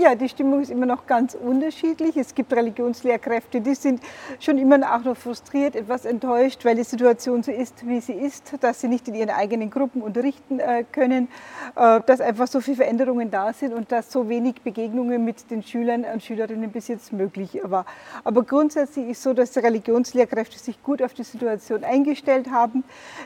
Ja, die Stimmung ist immer noch ganz unterschiedlich. Es gibt Religionslehrkräfte, die sind schon immer auch noch frustriert, etwas enttäuscht, weil die Situation so ist, wie sie ist, dass sie nicht in ihren eigenen Gruppen unterrichten äh, können, äh, dass einfach so viele Veränderungen da sind und dass so wenig Begegnungen mit den Schülern und Schülerinnen bis jetzt möglich war. Aber grundsätzlich ist so, dass die Religionslehrkräfte sich gut auf die Situation eingestellt haben,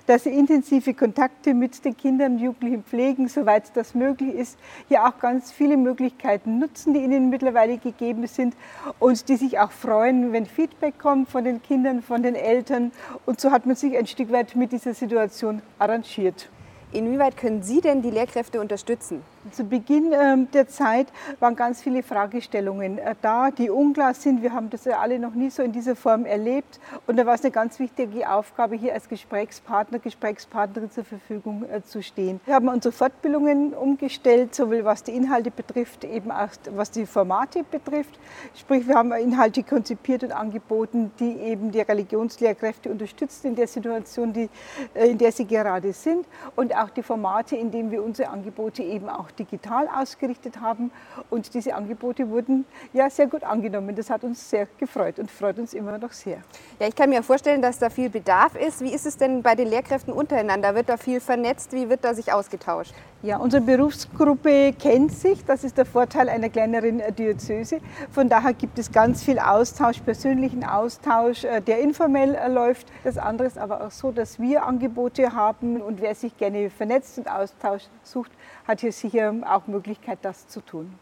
dass sie intensive Kontakte mit den Kindern und Jugendlichen pflegen, soweit das möglich ist, hier auch ganz viele Möglichkeiten nutzen, die ihnen mittlerweile gegeben sind und die sich auch freuen, wenn Feedback kommt von den Kindern, von den Eltern. Und so hat man sich ein Stück weit mit dieser Situation arrangiert. Inwieweit können Sie denn die Lehrkräfte unterstützen? Zu Beginn ähm, der Zeit waren ganz viele Fragestellungen äh, da, die unklar sind. Wir haben das ja alle noch nie so in dieser Form erlebt. Und da war es eine ganz wichtige Aufgabe, hier als Gesprächspartner, Gesprächspartnerin zur Verfügung äh, zu stehen. Wir haben unsere Fortbildungen umgestellt, sowohl was die Inhalte betrifft, eben auch was die Formate betrifft. Sprich, wir haben Inhalte konzipiert und angeboten, die eben die Religionslehrkräfte unterstützen in der Situation, die, äh, in der sie gerade sind. Und auch die Formate, in denen wir unsere Angebote eben auch digital ausgerichtet haben. Und diese Angebote wurden ja sehr gut angenommen. Das hat uns sehr gefreut und freut uns immer noch sehr. Ja, ich kann mir vorstellen, dass da viel Bedarf ist. Wie ist es denn bei den Lehrkräften untereinander? Wird da viel vernetzt? Wie wird da sich ausgetauscht? Ja, unsere Berufsgruppe kennt sich. Das ist der Vorteil einer kleineren Diözese. Von daher gibt es ganz viel Austausch, persönlichen Austausch, äh, der informell äh, läuft. Das andere ist aber auch so, dass wir Angebote haben und wer sich gerne vernetzt und Austausch sucht, hat hier sicher auch Möglichkeit, das zu tun.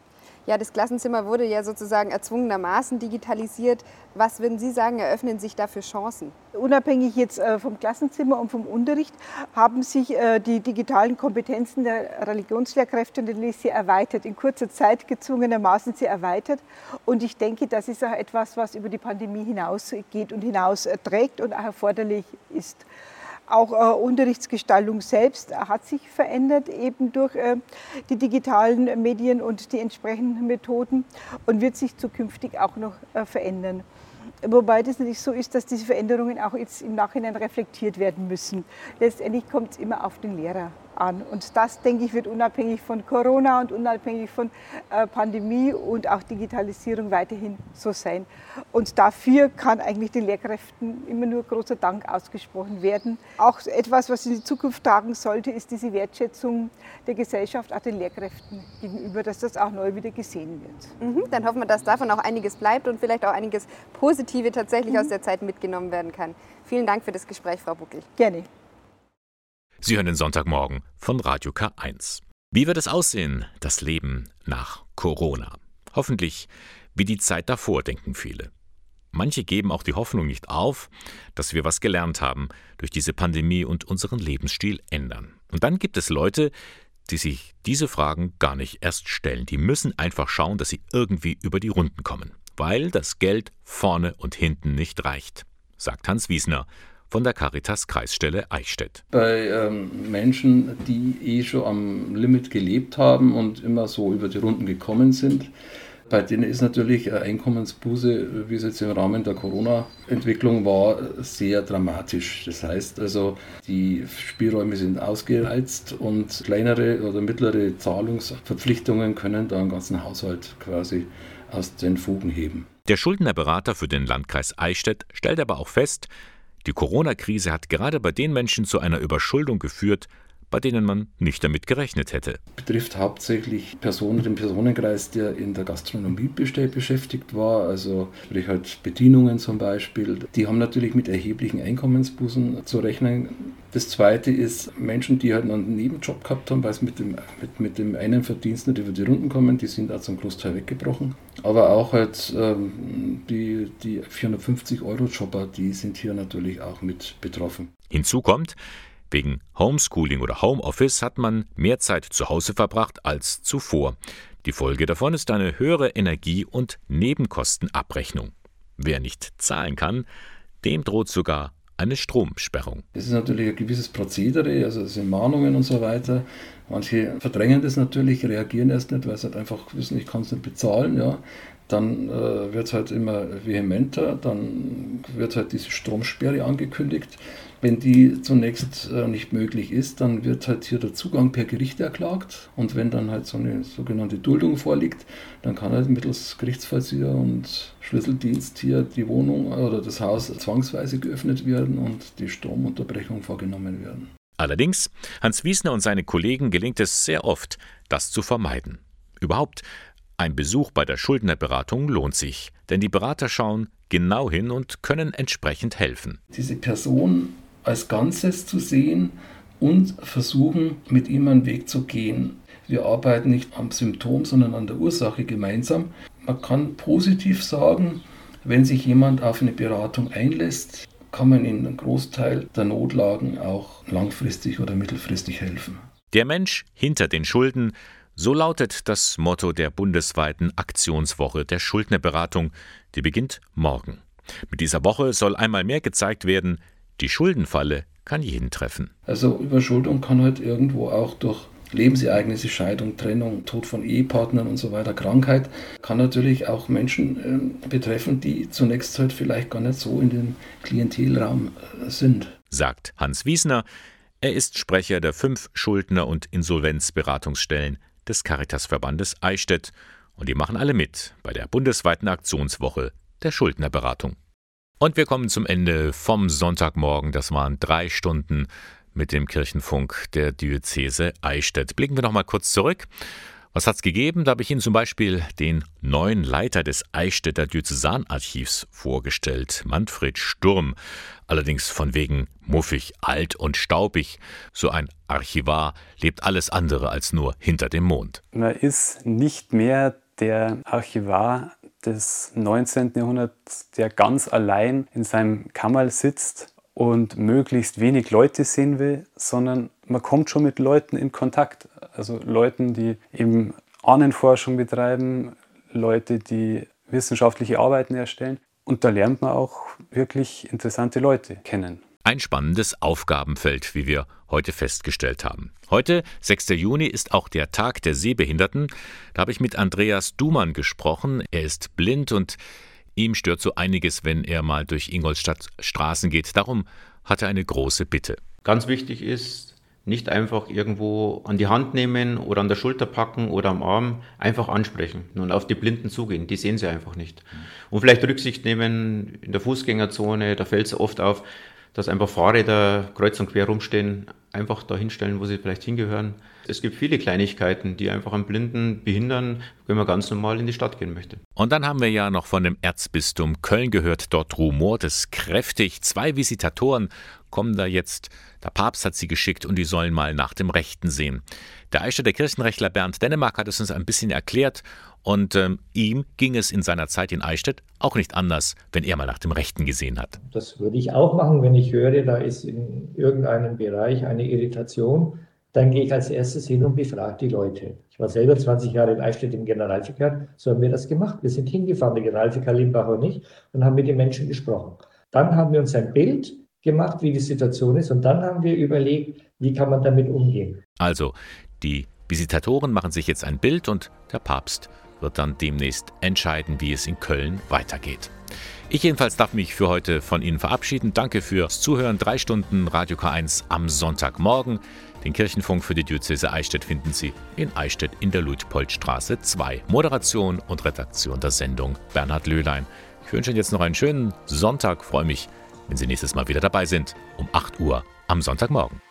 Ja, das Klassenzimmer wurde ja sozusagen erzwungenermaßen digitalisiert. Was würden Sie sagen, eröffnen sich da für Chancen? Unabhängig jetzt äh, vom Klassenzimmer und vom Unterricht haben sich äh, die digitalen Kompetenzen der Religionslehrkräfte und der Lisi erweitert, in kurzer Zeit gezwungenermaßen sie erweitert. Und ich denke, das ist auch etwas, was über die Pandemie hinausgeht und hinaus trägt und auch erforderlich ist. Auch äh, Unterrichtsgestaltung selbst hat sich verändert, eben durch äh, die digitalen Medien und die entsprechenden Methoden und wird sich zukünftig auch noch äh, verändern. Wobei das natürlich so ist, dass diese Veränderungen auch jetzt im Nachhinein reflektiert werden müssen. Letztendlich kommt es immer auf den Lehrer an. Und das, denke ich, wird unabhängig von Corona und unabhängig von äh, Pandemie und auch Digitalisierung weiterhin so sein. Und dafür kann eigentlich den Lehrkräften immer nur großer Dank ausgesprochen werden. Auch etwas, was in die Zukunft tragen sollte, ist diese Wertschätzung der Gesellschaft auch den Lehrkräften gegenüber, dass das auch neu wieder gesehen wird. Mhm, dann hoffen wir, dass davon auch einiges bleibt und vielleicht auch einiges Positive tatsächlich mhm. aus der Zeit mitgenommen werden kann. Vielen Dank für das Gespräch, Frau Buckel. Gerne. Sie hören den Sonntagmorgen von Radio K1. Wie wird es aussehen, das Leben nach Corona? Hoffentlich wie die Zeit davor, denken viele. Manche geben auch die Hoffnung nicht auf, dass wir was gelernt haben durch diese Pandemie und unseren Lebensstil ändern. Und dann gibt es Leute, die sich diese Fragen gar nicht erst stellen. Die müssen einfach schauen, dass sie irgendwie über die Runden kommen, weil das Geld vorne und hinten nicht reicht, sagt Hans Wiesner von der Caritas Kreisstelle Eichstätt. Bei ähm, Menschen, die eh schon am Limit gelebt haben und immer so über die Runden gekommen sind, bei denen ist natürlich eine Einkommensbuße, wie es jetzt im Rahmen der Corona-Entwicklung war, sehr dramatisch. Das heißt also, die Spielräume sind ausgereizt und kleinere oder mittlere Zahlungsverpflichtungen können da einen ganzen Haushalt quasi aus den Fugen heben. Der Schuldnerberater für den Landkreis Eichstätt stellt aber auch fest, die Corona-Krise hat gerade bei den Menschen zu einer Überschuldung geführt, bei denen man nicht damit gerechnet hätte. Betrifft hauptsächlich Personen, den Personenkreis, der in der Gastronomie beschäftigt war, also sprich halt Bedienungen zum Beispiel. Die haben natürlich mit erheblichen Einkommensbußen zu rechnen. Das zweite ist Menschen, die halt einen Nebenjob gehabt haben, weil es mit dem, mit, mit dem einen Verdienst nicht über die Runden kommen, die sind auch zum Großteil weggebrochen. Aber auch halt ähm, die, die 450-Euro-Jobber, die sind hier natürlich auch mit betroffen. Hinzu kommt, Wegen Homeschooling oder Homeoffice hat man mehr Zeit zu Hause verbracht als zuvor. Die Folge davon ist eine höhere Energie- und Nebenkostenabrechnung. Wer nicht zahlen kann, dem droht sogar eine Stromsperrung. Es ist natürlich ein gewisses Prozedere, also es sind Mahnungen und so weiter. Manche verdrängen das natürlich, reagieren erst nicht, weil sie halt einfach wissen, ich kann es nicht bezahlen. Ja. Dann äh, wird es halt immer vehementer, dann wird halt diese Stromsperre angekündigt. Wenn die zunächst äh, nicht möglich ist, dann wird halt hier der Zugang per Gericht erklagt. Und wenn dann halt so eine sogenannte Duldung vorliegt, dann kann halt mittels Gerichtsvollzieher und Schlüsseldienst hier die Wohnung oder das Haus zwangsweise geöffnet werden und die Stromunterbrechung vorgenommen werden. Allerdings, Hans Wiesner und seine Kollegen gelingt es sehr oft, das zu vermeiden. Überhaupt ein Besuch bei der Schuldnerberatung lohnt sich, denn die Berater schauen genau hin und können entsprechend helfen. Diese Person als Ganzes zu sehen und versuchen, mit ihm einen Weg zu gehen. Wir arbeiten nicht am Symptom, sondern an der Ursache gemeinsam. Man kann positiv sagen, wenn sich jemand auf eine Beratung einlässt, kann man in einem Großteil der Notlagen auch langfristig oder mittelfristig helfen. Der Mensch hinter den Schulden so lautet das Motto der bundesweiten Aktionswoche der Schuldnerberatung, die beginnt morgen. Mit dieser Woche soll einmal mehr gezeigt werden, die Schuldenfalle kann jeden treffen. Also Überschuldung kann halt irgendwo auch durch Lebensereignisse, Scheidung, Trennung, Tod von Ehepartnern und so weiter, Krankheit, kann natürlich auch Menschen äh, betreffen, die zunächst halt vielleicht gar nicht so in den Klientelraum äh, sind. Sagt Hans Wiesner. Er ist Sprecher der fünf Schuldner- und Insolvenzberatungsstellen des Caritasverbandes Eichstätt und die machen alle mit bei der bundesweiten Aktionswoche der Schuldnerberatung. Und wir kommen zum Ende vom Sonntagmorgen. Das waren drei Stunden mit dem Kirchenfunk der Diözese Eichstätt. Blicken wir noch mal kurz zurück. Was hat's gegeben? Da habe ich Ihnen zum Beispiel den neuen Leiter des Eichstätter Diözesanarchivs vorgestellt, Manfred Sturm. Allerdings von wegen muffig, alt und staubig. So ein Archivar lebt alles andere als nur hinter dem Mond. Man ist nicht mehr der Archivar des 19. Jahrhunderts, der ganz allein in seinem Kammerl sitzt und möglichst wenig Leute sehen will, sondern man kommt schon mit Leuten in Kontakt. Also Leuten, die eben Ahnenforschung betreiben, Leute, die wissenschaftliche Arbeiten erstellen. Und da lernt man auch wirklich interessante Leute kennen. Ein spannendes Aufgabenfeld, wie wir heute festgestellt haben. Heute, 6. Juni, ist auch der Tag der Sehbehinderten. Da habe ich mit Andreas Dumann gesprochen. Er ist blind und ihm stört so einiges, wenn er mal durch Ingolstadt Straßen geht. Darum hat er eine große Bitte. Ganz wichtig ist, nicht einfach irgendwo an die Hand nehmen oder an der Schulter packen oder am Arm, einfach ansprechen und auf die Blinden zugehen. Die sehen sie einfach nicht. Und vielleicht Rücksicht nehmen in der Fußgängerzone, da fällt es oft auf, dass einfach Fahrräder kreuz und quer rumstehen, einfach da hinstellen, wo sie vielleicht hingehören. Es gibt viele Kleinigkeiten, die einfach einen Blinden behindern, wenn man ganz normal in die Stadt gehen möchte. Und dann haben wir ja noch von dem Erzbistum Köln gehört, dort rumort es kräftig. Zwei Visitatoren kommen da jetzt. Der Papst hat sie geschickt und die sollen mal nach dem Rechten sehen. Der Eichstätter Kirchenrechtler Bernd Dennemark hat es uns ein bisschen erklärt und ähm, ihm ging es in seiner Zeit in Eichstätt auch nicht anders, wenn er mal nach dem Rechten gesehen hat. Das würde ich auch machen, wenn ich höre, da ist in irgendeinem Bereich eine Irritation. Dann gehe ich als erstes hin und befrage die Leute. Ich war selber 20 Jahre in Eichstätt im Generalverkehr, so haben wir das gemacht. Wir sind hingefahren, der Generalverkehr Limbach und ich, und haben mit den Menschen gesprochen. Dann haben wir uns ein Bild gemacht, wie die Situation ist. Und dann haben wir überlegt, wie kann man damit umgehen. Also, die Visitatoren machen sich jetzt ein Bild und der Papst wird dann demnächst entscheiden, wie es in Köln weitergeht. Ich jedenfalls darf mich für heute von Ihnen verabschieden. Danke fürs Zuhören. Drei Stunden Radio K1 am Sonntagmorgen. Den Kirchenfunk für die Diözese Eichstätt finden Sie in Eichstätt in der Luitpoldstraße 2. Moderation und Redaktion der Sendung Bernhard Löhlein. Ich wünsche Ihnen jetzt noch einen schönen Sonntag. Freue mich, wenn Sie nächstes Mal wieder dabei sind, um 8 Uhr am Sonntagmorgen.